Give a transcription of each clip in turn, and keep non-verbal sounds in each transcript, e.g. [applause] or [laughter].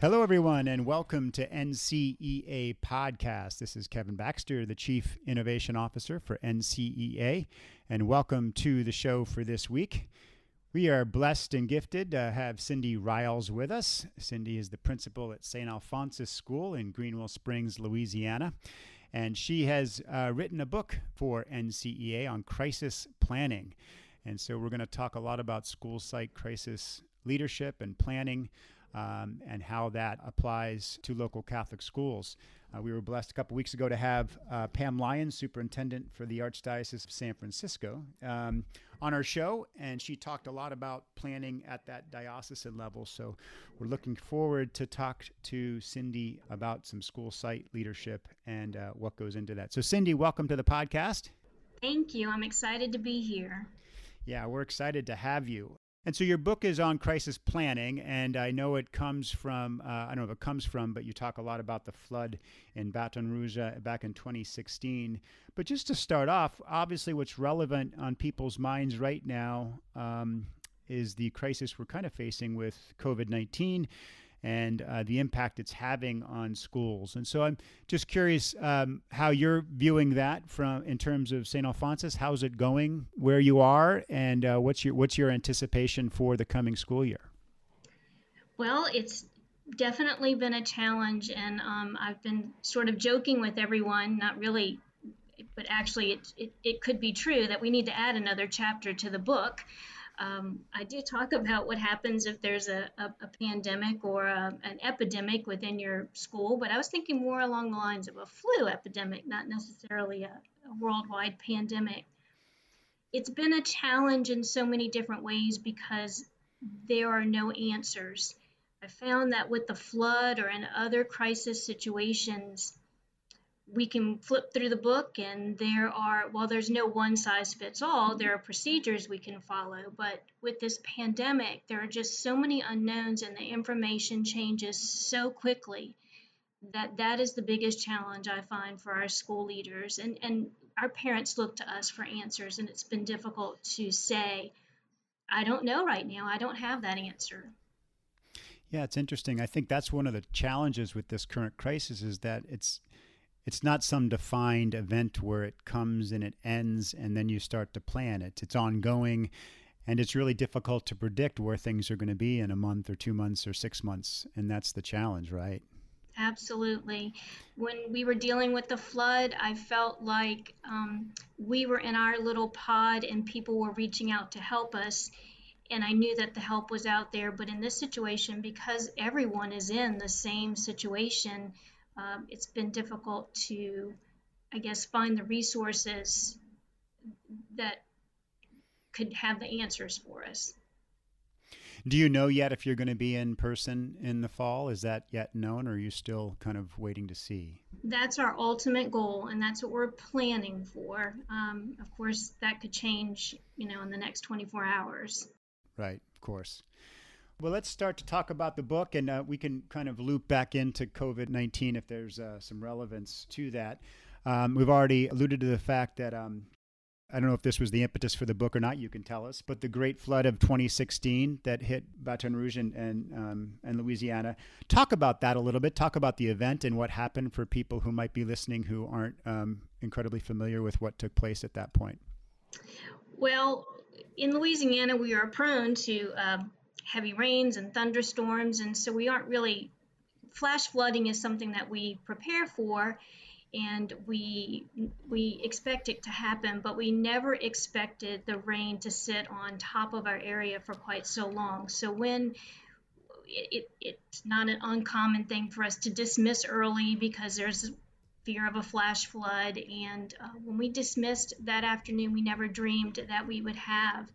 Hello, everyone, and welcome to NCEA Podcast. This is Kevin Baxter, the Chief Innovation Officer for NCEA, and welcome to the show for this week. We are blessed and gifted to have Cindy Riles with us. Cindy is the principal at St. Alphonsus School in Greenwell Springs, Louisiana, and she has uh, written a book for NCEA on crisis planning. And so we're going to talk a lot about school site crisis leadership and planning um, and how that applies to local Catholic schools. Uh, we were blessed a couple weeks ago to have uh, Pam Lyons, superintendent for the Archdiocese of San Francisco, um, on our show, and she talked a lot about planning at that diocesan level. So we're looking forward to talk to Cindy about some school site leadership and uh, what goes into that. So, Cindy, welcome to the podcast. Thank you. I'm excited to be here. Yeah, we're excited to have you. And so your book is on crisis planning, and I know it comes from, uh, I don't know if it comes from, but you talk a lot about the flood in Baton Rouge uh, back in 2016. But just to start off, obviously, what's relevant on people's minds right now um, is the crisis we're kind of facing with COVID 19 and uh, the impact it's having on schools. And so I'm just curious um, how you're viewing that from in terms of St. Alphonsus. How's it going where you are, and uh, what's your what's your anticipation for the coming school year? Well, it's definitely been a challenge, and um, I've been sort of joking with everyone, not really. But actually, it, it, it could be true that we need to add another chapter to the book um, I do talk about what happens if there's a, a, a pandemic or a, an epidemic within your school, but I was thinking more along the lines of a flu epidemic, not necessarily a, a worldwide pandemic. It's been a challenge in so many different ways because there are no answers. I found that with the flood or in other crisis situations, we can flip through the book and there are while there's no one size fits all there are procedures we can follow. But with this pandemic there are just so many unknowns and the information changes so quickly that that is the biggest challenge i find for our school leaders. And and our parents look to us for answers and it's been difficult to say i don't know right now. I don't have that answer. Yeah it's interesting. I think that's one of the challenges with this current crisis is that it's it's not some defined event where it comes and it ends and then you start to plan it. It's ongoing and it's really difficult to predict where things are going to be in a month or two months or six months. And that's the challenge, right? Absolutely. When we were dealing with the flood, I felt like um, we were in our little pod and people were reaching out to help us. And I knew that the help was out there. But in this situation, because everyone is in the same situation, um, it's been difficult to, I guess, find the resources that could have the answers for us. Do you know yet if you're going to be in person in the fall? Is that yet known, or are you still kind of waiting to see? That's our ultimate goal, and that's what we're planning for. Um, of course, that could change, you know, in the next 24 hours. Right, of course. Well, let's start to talk about the book, and uh, we can kind of loop back into COVID 19 if there's uh, some relevance to that. Um, we've already alluded to the fact that um, I don't know if this was the impetus for the book or not, you can tell us, but the great flood of 2016 that hit Baton Rouge and, and, um, and Louisiana. Talk about that a little bit. Talk about the event and what happened for people who might be listening who aren't um, incredibly familiar with what took place at that point. Well, in Louisiana, we are prone to uh, heavy rains and thunderstorms, and so we aren't really. Flash flooding is something that we prepare for, and we we expect it to happen, but we never expected the rain to sit on top of our area for quite so long. So when it, it, it's not an uncommon thing for us to dismiss early because there's fear of a flash flood. And uh, when we dismissed that afternoon, we never dreamed that we would have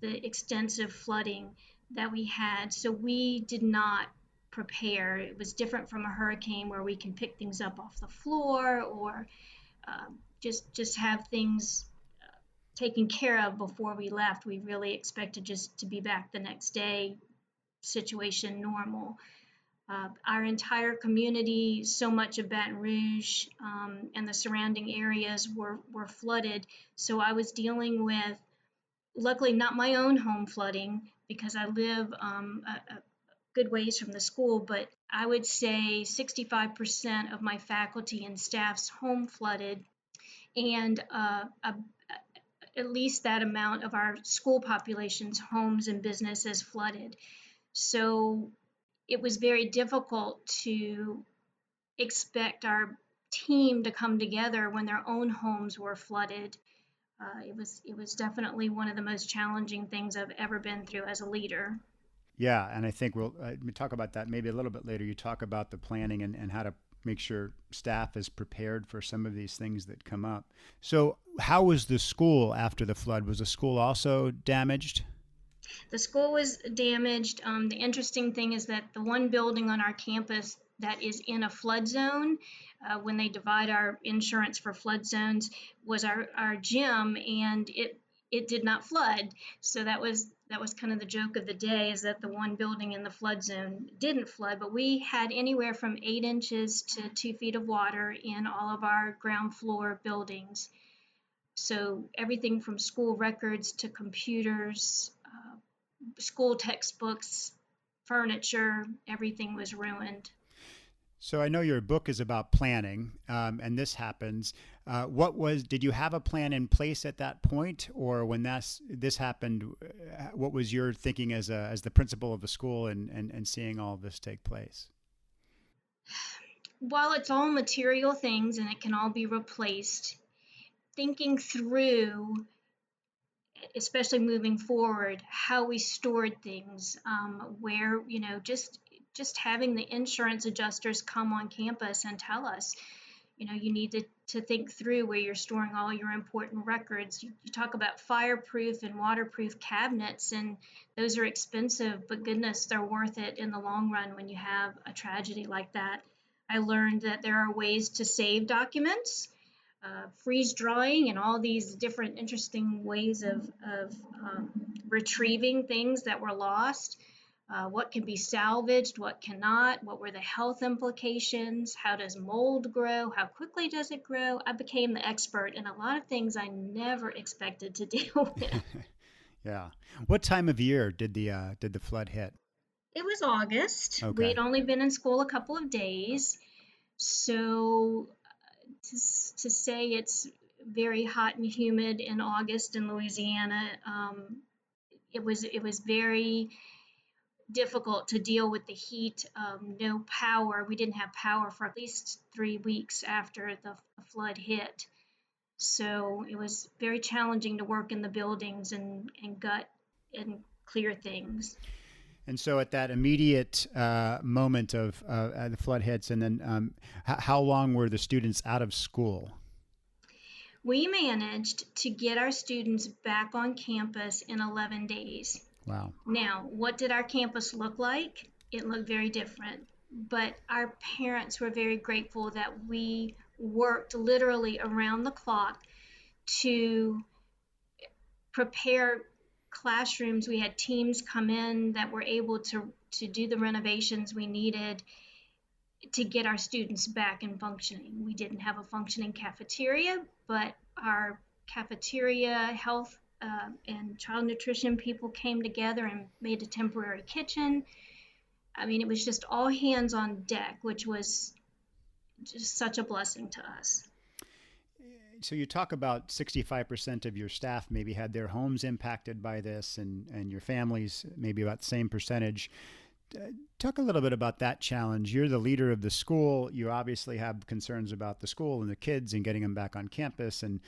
the extensive flooding that we had. So we did not prepare. It was different from a hurricane where we can pick things up off the floor or uh, just just have things uh, taken care of before we left. We really expected just to be back the next day, situation normal. Uh, our entire community, so much of Baton Rouge um, and the surrounding areas were, were flooded. So I was dealing with, luckily, not my own home flooding, because I live um, a, a, good ways from the school, but I would say 65% of my faculty and staff's home flooded, and uh, a, at least that amount of our school population's homes and businesses flooded. So it was very difficult to expect our team to come together when their own homes were flooded. Uh, it was it was definitely one of the most challenging things I've ever been through as a leader. Yeah, and I think we'll uh, we talk about that maybe a little bit later. You talk about the planning and, and how to make sure staff is prepared for some of these things that come up. So, how was the school after the flood? Was the school also damaged? The school was damaged. Um, the interesting thing is that the one building on our campus that is in a flood zone, uh, when they divide our insurance for flood zones, was our, our gym, and it it did not flood. So that was that was kind of the joke of the day is that the one building in the flood zone didn't flood, but we had anywhere from eight inches to two feet of water in all of our ground floor buildings. So everything from school records to computers, uh, school textbooks, furniture, everything was ruined. So I know your book is about planning, um, and this happens. Uh, what was? Did you have a plan in place at that point, or when that's this happened? Uh, what was your thinking as a as the principal of the school and and, and seeing all this take place? While it's all material things and it can all be replaced, thinking through especially moving forward, how we stored things, um, where, you know, just just having the insurance adjusters come on campus and tell us, you know, you need to, to think through where you're storing all your important records. You, you talk about fireproof and waterproof cabinets, and those are expensive, but goodness, they're worth it in the long run when you have a tragedy like that. I learned that there are ways to save documents. Uh, freeze drying and all these different interesting ways of, of um, retrieving things that were lost uh, what can be salvaged, what cannot, what were the health implications, how does mold grow, how quickly does it grow. I became the expert in a lot of things I never expected to [laughs] deal [laughs] with. yeah. What time of year did the uh, did the flood hit? It was August. Okay. We'd only been in school a couple of days. So to, to say it's very hot and humid in August in Louisiana, um, it was it was very difficult to deal with the heat, um, no power. We didn't have power for at least three weeks after the flood hit. So it was very challenging to work in the buildings and, and gut and clear things. And so, at that immediate uh, moment of uh, the flood hits, and then um, h- how long were the students out of school? We managed to get our students back on campus in 11 days. Wow. Now, what did our campus look like? It looked very different. But our parents were very grateful that we worked literally around the clock to prepare classrooms. We had teams come in that were able to, to do the renovations we needed to get our students back and functioning. We didn't have a functioning cafeteria, but our cafeteria, health uh, and child nutrition people came together and made a temporary kitchen. I mean, it was just all hands on deck, which was just such a blessing to us. So you talk about 65% of your staff maybe had their homes impacted by this, and and your families maybe about the same percentage. Uh, talk a little bit about that challenge. You're the leader of the school. You obviously have concerns about the school and the kids and getting them back on campus, and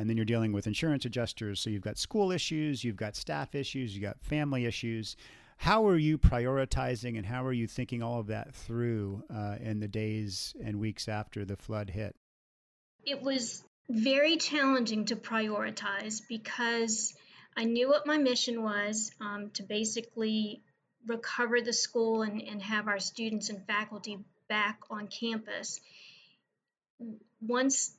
and then you're dealing with insurance adjusters. So you've got school issues, you've got staff issues, you've got family issues. How are you prioritizing and how are you thinking all of that through uh, in the days and weeks after the flood hit? It was very challenging to prioritize because I knew what my mission was um, to basically recover the school and, and have our students and faculty back on campus. Once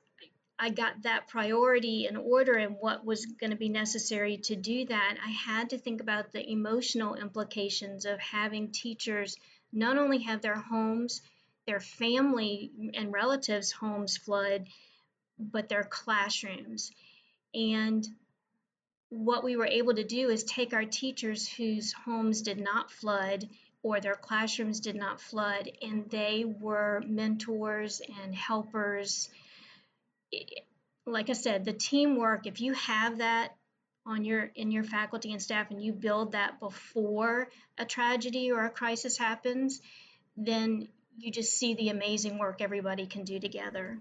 I got that priority in order and what was going to be necessary to do that, I had to think about the emotional implications of having teachers not only have their homes, their family and relatives' homes flood, but their classrooms. And what we were able to do is take our teachers whose homes did not flood or their classrooms did not flood, and they were mentors and helpers. Like I said, the teamwork, if you have that on your in your faculty and staff and you build that before a tragedy or a crisis happens, then you just see the amazing work everybody can do together.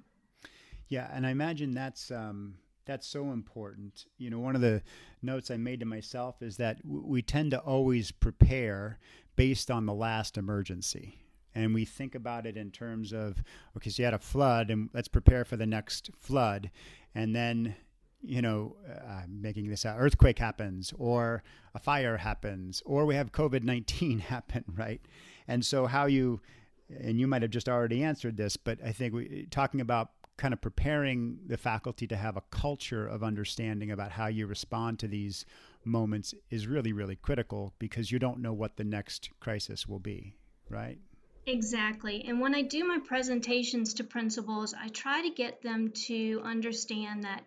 Yeah, and I imagine that's um, that's so important. You know, one of the notes I made to myself is that we tend to always prepare based on the last emergency. And we think about it in terms of, okay, so you had a flood, and let's prepare for the next flood. And then, you know, uh, making this out, earthquake happens, or a fire happens, or we have COVID 19 [laughs] happen, right? And so, how you, and you might have just already answered this, but I think we, talking about kind of preparing the faculty to have a culture of understanding about how you respond to these moments is really, really critical because you don't know what the next crisis will be, right? Exactly. And when I do my presentations to principals, I try to get them to understand that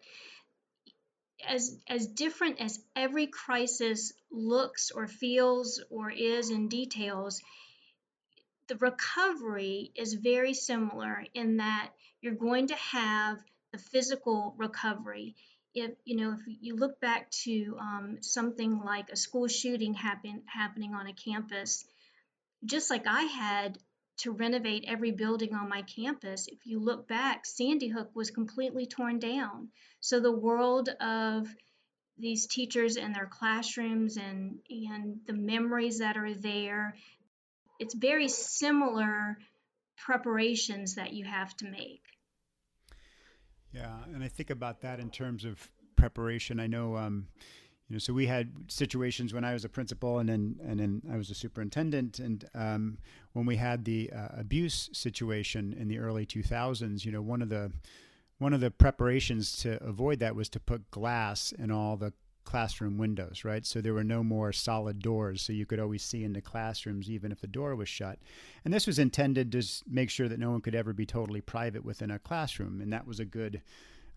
as as different as every crisis looks or feels or is in details, the recovery is very similar in that you're going to have the physical recovery. If you know, if you look back to um, something like a school shooting happen, happening on a campus, just like I had to renovate every building on my campus, if you look back, Sandy Hook was completely torn down. So the world of these teachers and their classrooms and and the memories that are there, it's very similar preparations that you have to make. Yeah, and I think about that in terms of preparation. I know, um, you know, so we had situations when I was a principal, and then and then I was a superintendent, and um, when we had the uh, abuse situation in the early 2000s, you know, one of the one of the preparations to avoid that was to put glass in all the classroom windows, right? So there were no more solid doors, so you could always see into classrooms even if the door was shut. And this was intended to make sure that no one could ever be totally private within a classroom, and that was a good.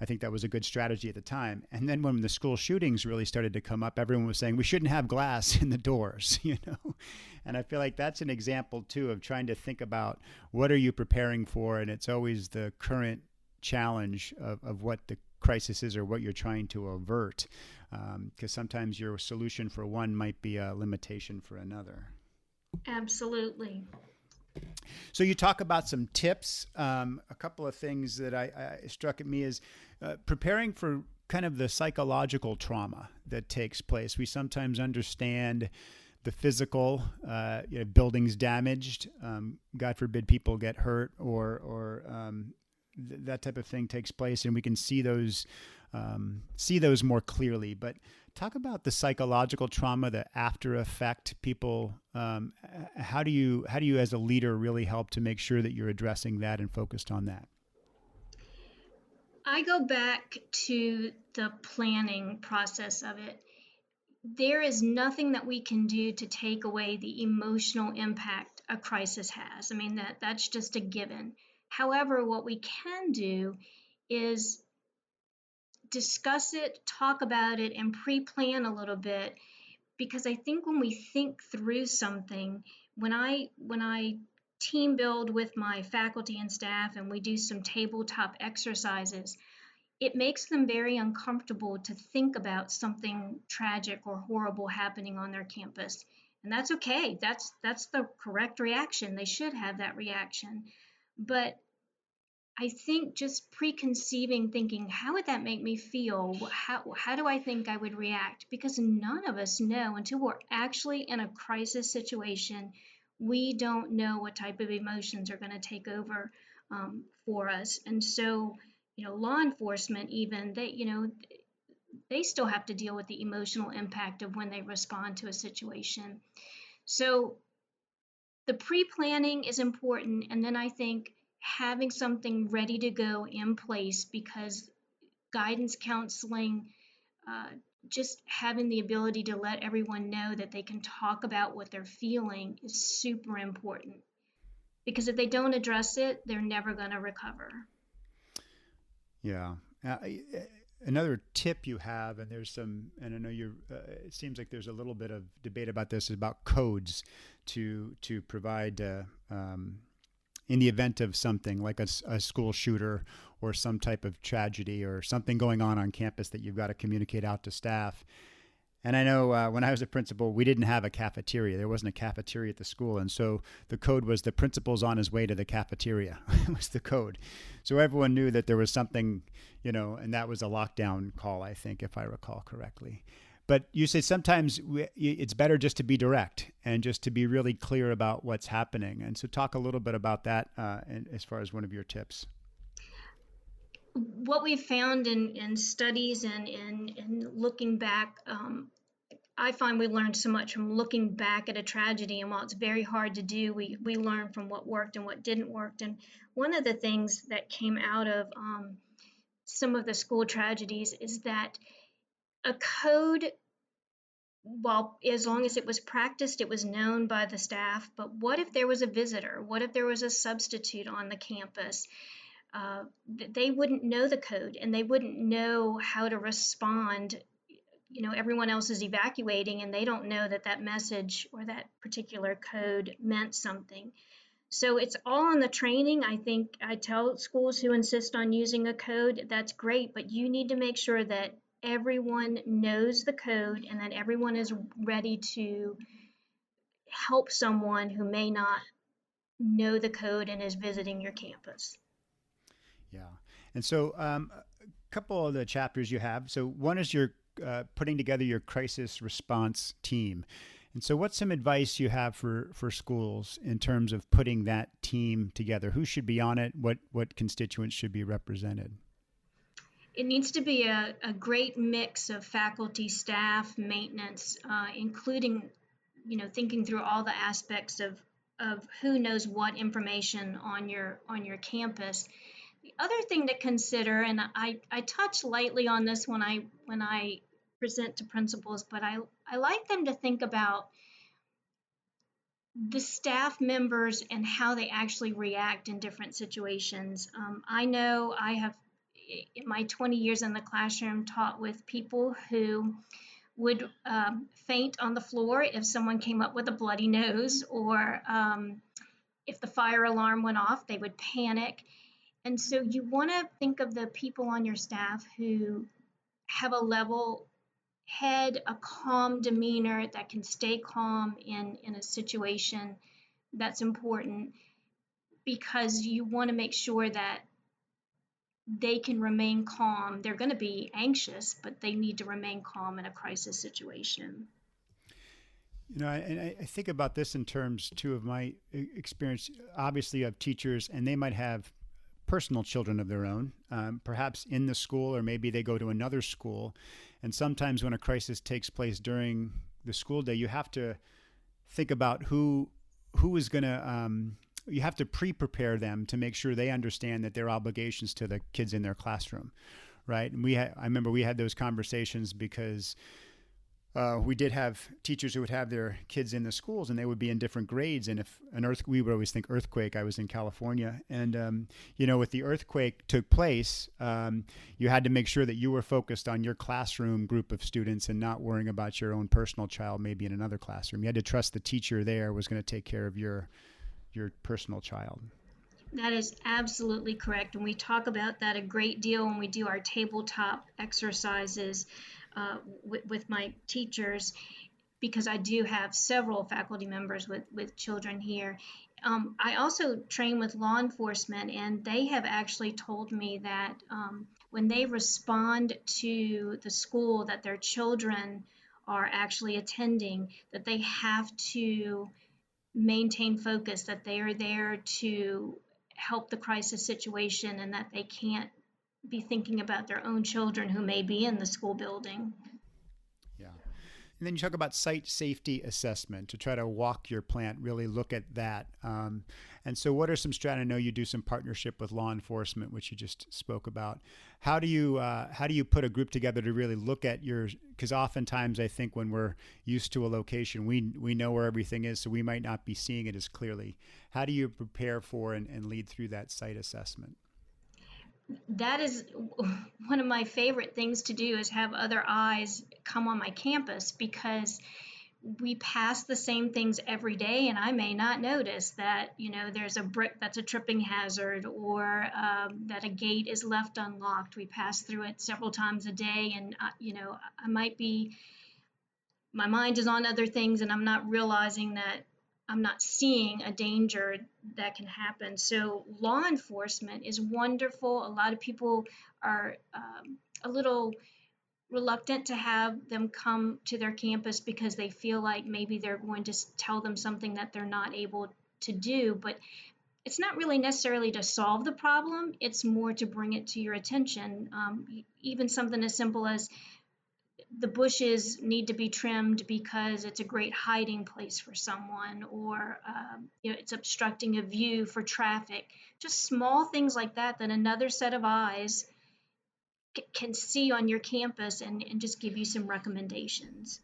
I think that was a good strategy at the time. And then when the school shootings really started to come up, everyone was saying we shouldn't have glass [laughs] in the doors, [laughs] you know. And I feel like that's an example too of trying to think about what are you preparing for, and it's always the current challenge of, of what the crisis is or what you're trying to avert because um, sometimes your solution for one might be a limitation for another. Absolutely. So you talk about some tips. Um, a couple of things that I, I struck at me is uh, preparing for kind of the psychological trauma that takes place. We sometimes understand the physical, uh, you know, buildings damaged. Um, God forbid people get hurt or or um, th- that type of thing takes place, and we can see those um, see those more clearly. But talk about the psychological trauma, the after effect. People, um, how do you how do you as a leader really help to make sure that you're addressing that and focused on that? I go back to the planning process of it. There is nothing that we can do to take away the emotional impact a crisis has. I mean that that's just a given. However, what we can do is discuss it, talk about it, and pre plan a little bit. Because I think when we think through something, when I when I team build with my faculty and staff and we do some tabletop exercises, it makes them very uncomfortable to think about something tragic or horrible happening on their campus. And that's okay. That's that's the correct reaction. They should have that reaction. But I think just preconceiving thinking, how would that make me feel? How, how do I think I would react? Because none of us know until we're actually in a crisis situation. We don't know what type of emotions are going to take over um, for us. And so, you know, law enforcement, even, they, you know, they still have to deal with the emotional impact of when they respond to a situation. So, the pre planning is important. And then I think having something ready to go in place because guidance counseling, uh, just having the ability to let everyone know that they can talk about what they're feeling is super important. Because if they don't address it, they're never going to recover. Yeah. Uh, another tip you have, and there's some, and I know you're. Uh, it seems like there's a little bit of debate about this, is about codes to to provide uh, um, in the event of something like a, a, school shooter or some type of tragedy or something going on on campus that you've got to communicate out to staff. And I know uh, when I was a principal, we didn't have a cafeteria. There wasn't a cafeteria at the school. And so the code was the principal's on his way to the cafeteria, [laughs] was the code. So everyone knew that there was something, you know, and that was a lockdown call, I think, if I recall correctly. But you say sometimes we, it's better just to be direct and just to be really clear about what's happening. And so talk a little bit about that uh, as far as one of your tips what we've found in, in studies and in, in looking back um, I find we learned so much from looking back at a tragedy, and while it's very hard to do, we we learn from what worked and what didn't work. And one of the things that came out of um, some of the school tragedies is that a code, while as long as it was practiced, it was known by the staff. But what if there was a visitor? What if there was a substitute on the campus? Uh, they wouldn't know the code and they wouldn't know how to respond you know everyone else is evacuating and they don't know that that message or that particular code meant something so it's all in the training i think i tell schools who insist on using a code that's great but you need to make sure that everyone knows the code and that everyone is ready to help someone who may not know the code and is visiting your campus yeah and so um, a couple of the chapters you have so one is your uh, putting together your crisis response team. And so, what's some advice you have for, for schools in terms of putting that team together? Who should be on it? What, what constituents should be represented? It needs to be a, a great mix of faculty, staff, maintenance, uh, including, you know, thinking through all the aspects of, of who knows what information on your on your campus the other thing to consider, and I, I touch lightly on this when I when I present to principals, but I, I like them to think about the staff members and how they actually react in different situations. Um, I know I have, in my 20 years in the classroom, taught with people who would um, faint on the floor if someone came up with a bloody nose, or um, if the fire alarm went off, they would panic. And so you want to think of the people on your staff who have a level head, a calm demeanor that can stay calm in, in a situation that's important because you want to make sure that they can remain calm. They're going to be anxious, but they need to remain calm in a crisis situation. You know, and I, I think about this in terms too of my experience. Obviously, of teachers, and they might have personal children of their own, um, perhaps in the school, or maybe they go to another school. And sometimes when a crisis takes place during the school day, you have to think about who who is going to. Um, you have to pre-prepare them to make sure they understand that their obligations to the kids in their classroom, right? And we, ha- I remember we had those conversations because uh, we did have teachers who would have their kids in the schools and they would be in different grades. And if an earth, we would always think earthquake. I was in California, and um, you know, with the earthquake took place, um, you had to make sure that you were focused on your classroom group of students and not worrying about your own personal child, maybe in another classroom. You had to trust the teacher there was going to take care of your your personal child. That is absolutely correct. And we talk about that a great deal when we do our tabletop exercises uh, with, with my teachers because I do have several faculty members with, with children here. Um, I also train with law enforcement, and they have actually told me that um, when they respond to the school that their children are actually attending, that they have to maintain focus, that they are there to help the crisis situation, and that they can't be thinking about their own children who may be in the school building. And then you talk about site safety assessment to try to walk your plant, really look at that. Um, and so, what are some strategies? I know you do some partnership with law enforcement, which you just spoke about. How do you uh, how do you put a group together to really look at your? Because oftentimes, I think when we're used to a location, we we know where everything is, so we might not be seeing it as clearly. How do you prepare for and, and lead through that site assessment? That is [laughs] one of my favorite things to do is have other eyes come on my campus because we pass the same things every day and i may not notice that you know there's a brick that's a tripping hazard or um, that a gate is left unlocked. We pass through it several times a day and uh, you know i might be my mind is on other things and i'm not realizing that i'm not seeing a danger that can happen so law enforcement is wonderful a lot of people are um, a little reluctant to have them come to their campus because they feel like maybe they're going to tell them something that they're not able to do. But it's not really necessarily to solve the problem, it's more to bring it to your attention. Um, even something as simple as the bushes need to be trimmed because it's a great hiding place for someone, or um, you know, it's obstructing a view for traffic. Just small things like that that another set of eyes can see on your campus and, and just give you some recommendations.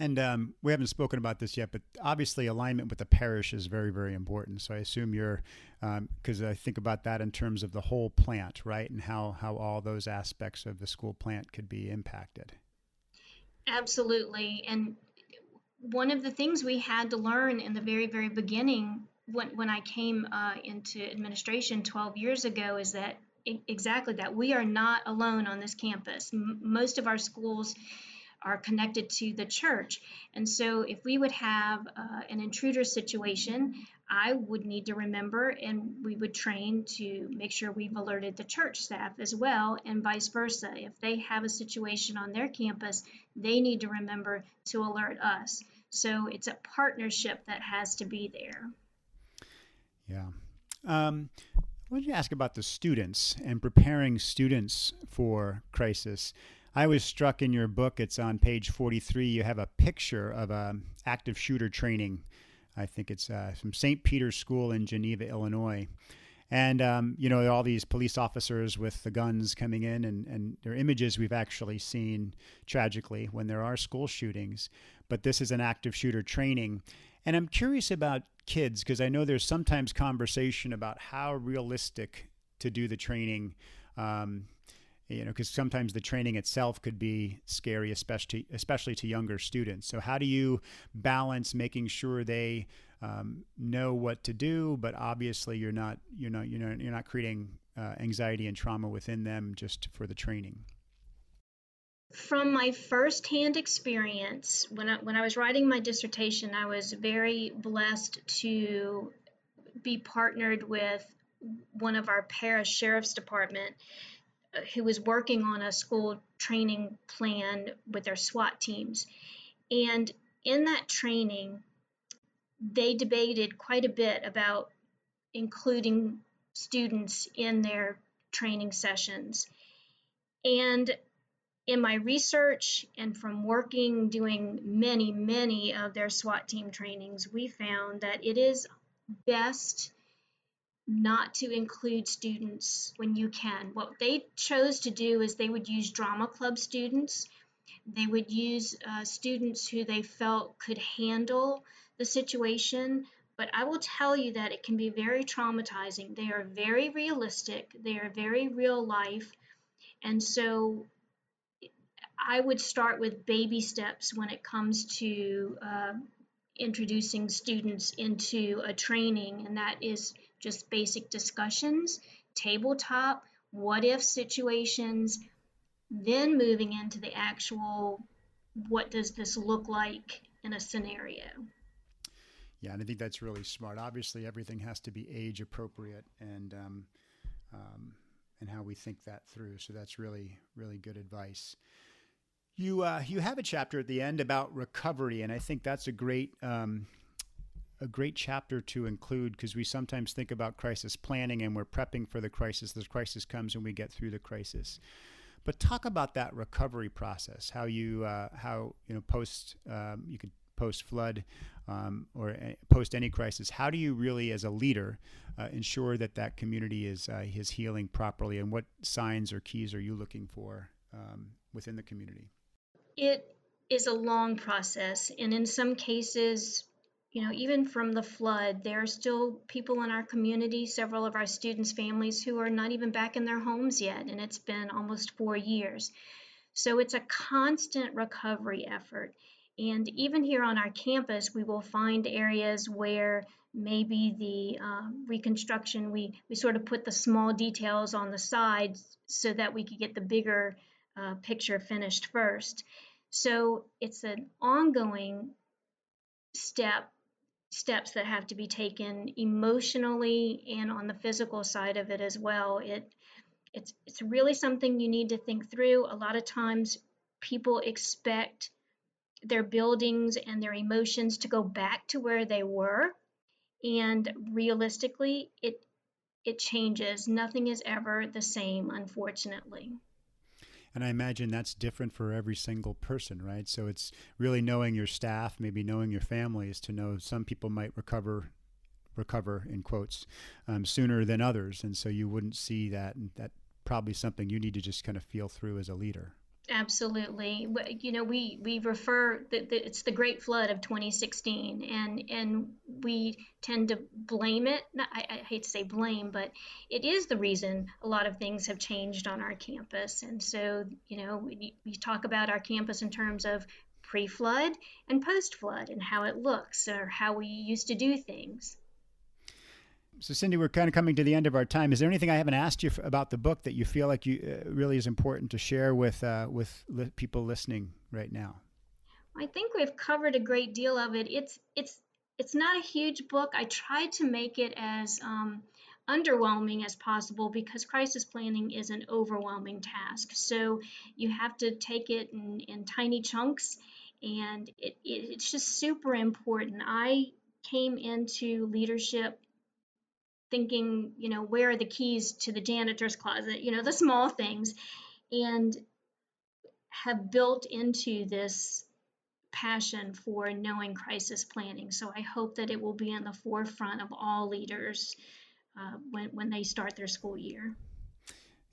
And um, we haven't spoken about this yet, but obviously alignment with the parish is very, very important. So I assume you're, because um, I think about that in terms of the whole plant, right, and how how all those aspects of the school plant could be impacted. Absolutely, and one of the things we had to learn in the very, very beginning when when I came uh, into administration 12 years ago is that exactly that. We are not alone on this campus. M- most of our schools are connected to the church. And so, if we would have uh, an intruder situation, I would need to remember and we would train to make sure we've alerted the church staff as well, and vice versa. If they have a situation on their campus, they need to remember to alert us. So, it's a partnership that has to be there. Yeah. Um, I wanted ask about the students and preparing students for crisis. I was struck in your book, it's on page 43, you have a picture of a active shooter training. I think it's uh, from St. Peter's School in Geneva, Illinois. And, um, you know, all these police officers with the guns coming in, and, and they're images we've actually seen tragically when there are school shootings. But this is an active shooter training. And I'm curious about kids because I know there's sometimes conversation about how realistic to do the training. Um, you know, because sometimes the training itself could be scary, especially especially to younger students. So, how do you balance making sure they um, know what to do, but obviously you're not you're not you know you're not creating uh, anxiety and trauma within them just for the training? From my firsthand experience, when I, when I was writing my dissertation, I was very blessed to be partnered with one of our parish sheriff's department who was working on a school training plan with their SWAT teams. And in that training, they debated quite a bit about including students in their training sessions. And in my research and from working doing many, many of their SWAT team trainings, we found that it is best not to include students when you can. What they chose to do is they would use drama club students. They would use uh, students who they felt could handle the situation. But I will tell you that it can be very traumatizing. They are very realistic, they are very real life. And so I would start with baby steps when it comes to uh, introducing students into a training, and that is just basic discussions, tabletop, what if situations, then moving into the actual what does this look like in a scenario. Yeah, and I think that's really smart. Obviously, everything has to be age appropriate and um, um, and how we think that through. So that's really really good advice. You uh, you have a chapter at the end about recovery, and I think that's a great um, a great chapter to include because we sometimes think about crisis planning and we're prepping for the crisis. The crisis comes and we get through the crisis. But talk about that recovery process. How you uh, how you know post um, you could post flood um, or uh, post any crisis. How do you really, as a leader, uh, ensure that that community is uh, is healing properly? And what signs or keys are you looking for um, within the community? It is a long process, and in some cases, you know, even from the flood, there are still people in our community, several of our students' families, who are not even back in their homes yet, and it's been almost four years. So it's a constant recovery effort. And even here on our campus, we will find areas where maybe the uh, reconstruction, we, we sort of put the small details on the sides so that we could get the bigger uh, picture finished first. So it's an ongoing step steps that have to be taken emotionally and on the physical side of it as well. It it's it's really something you need to think through. A lot of times people expect their buildings and their emotions to go back to where they were and realistically it it changes. Nothing is ever the same unfortunately. And I imagine that's different for every single person, right? So it's really knowing your staff, maybe knowing your families to know some people might recover recover in quotes um, sooner than others and so you wouldn't see that and that probably something you need to just kind of feel through as a leader Absolutely. You know, we we refer that it's the Great Flood of 2016, and and we tend to blame it. I, I, hate to say blame, but it is the reason a lot of things have changed on our campus. And so, you know, we, we talk about our campus in terms of pre-flood and post-flood, and how it looks, or how we used to do things. So, Cindy, we're kind of coming to the end of our time. Is there anything I haven't asked you about the book that you feel like you uh, really is important to share with uh, with li- people listening right now? I think we've covered a great deal of it. It's it's it's not a huge book. I tried to make it as um, underwhelming as possible because crisis planning is an overwhelming task. So you have to take it in, in tiny chunks, and it, it, it's just super important. I came into leadership thinking, you know, where are the keys to the janitor's closet, you know, the small things, and have built into this passion for knowing crisis planning. So I hope that it will be in the forefront of all leaders uh, when, when they start their school year.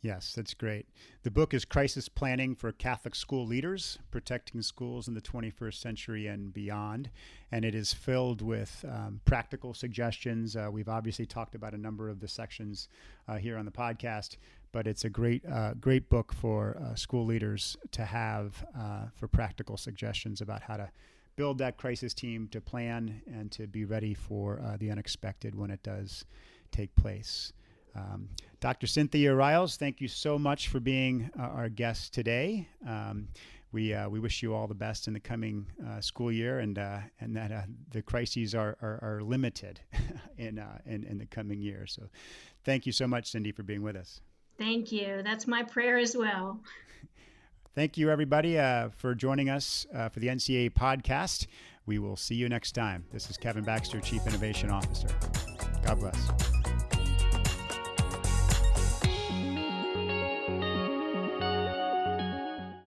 Yes, that's great. The book is Crisis Planning for Catholic School Leaders Protecting Schools in the 21st Century and Beyond. And it is filled with um, practical suggestions. Uh, we've obviously talked about a number of the sections uh, here on the podcast, but it's a great, uh, great book for uh, school leaders to have uh, for practical suggestions about how to build that crisis team, to plan, and to be ready for uh, the unexpected when it does take place. Um, Dr. Cynthia Riles, thank you so much for being uh, our guest today. Um, we, uh, we wish you all the best in the coming uh, school year and, uh, and that uh, the crises are, are, are limited [laughs] in, uh, in, in the coming year. So thank you so much, Cindy, for being with us. Thank you. That's my prayer as well. [laughs] Thank you, everybody, for joining us for the NCEA podcast. We will see you next time. This is Kevin Baxter, Chief Innovation Officer. God bless.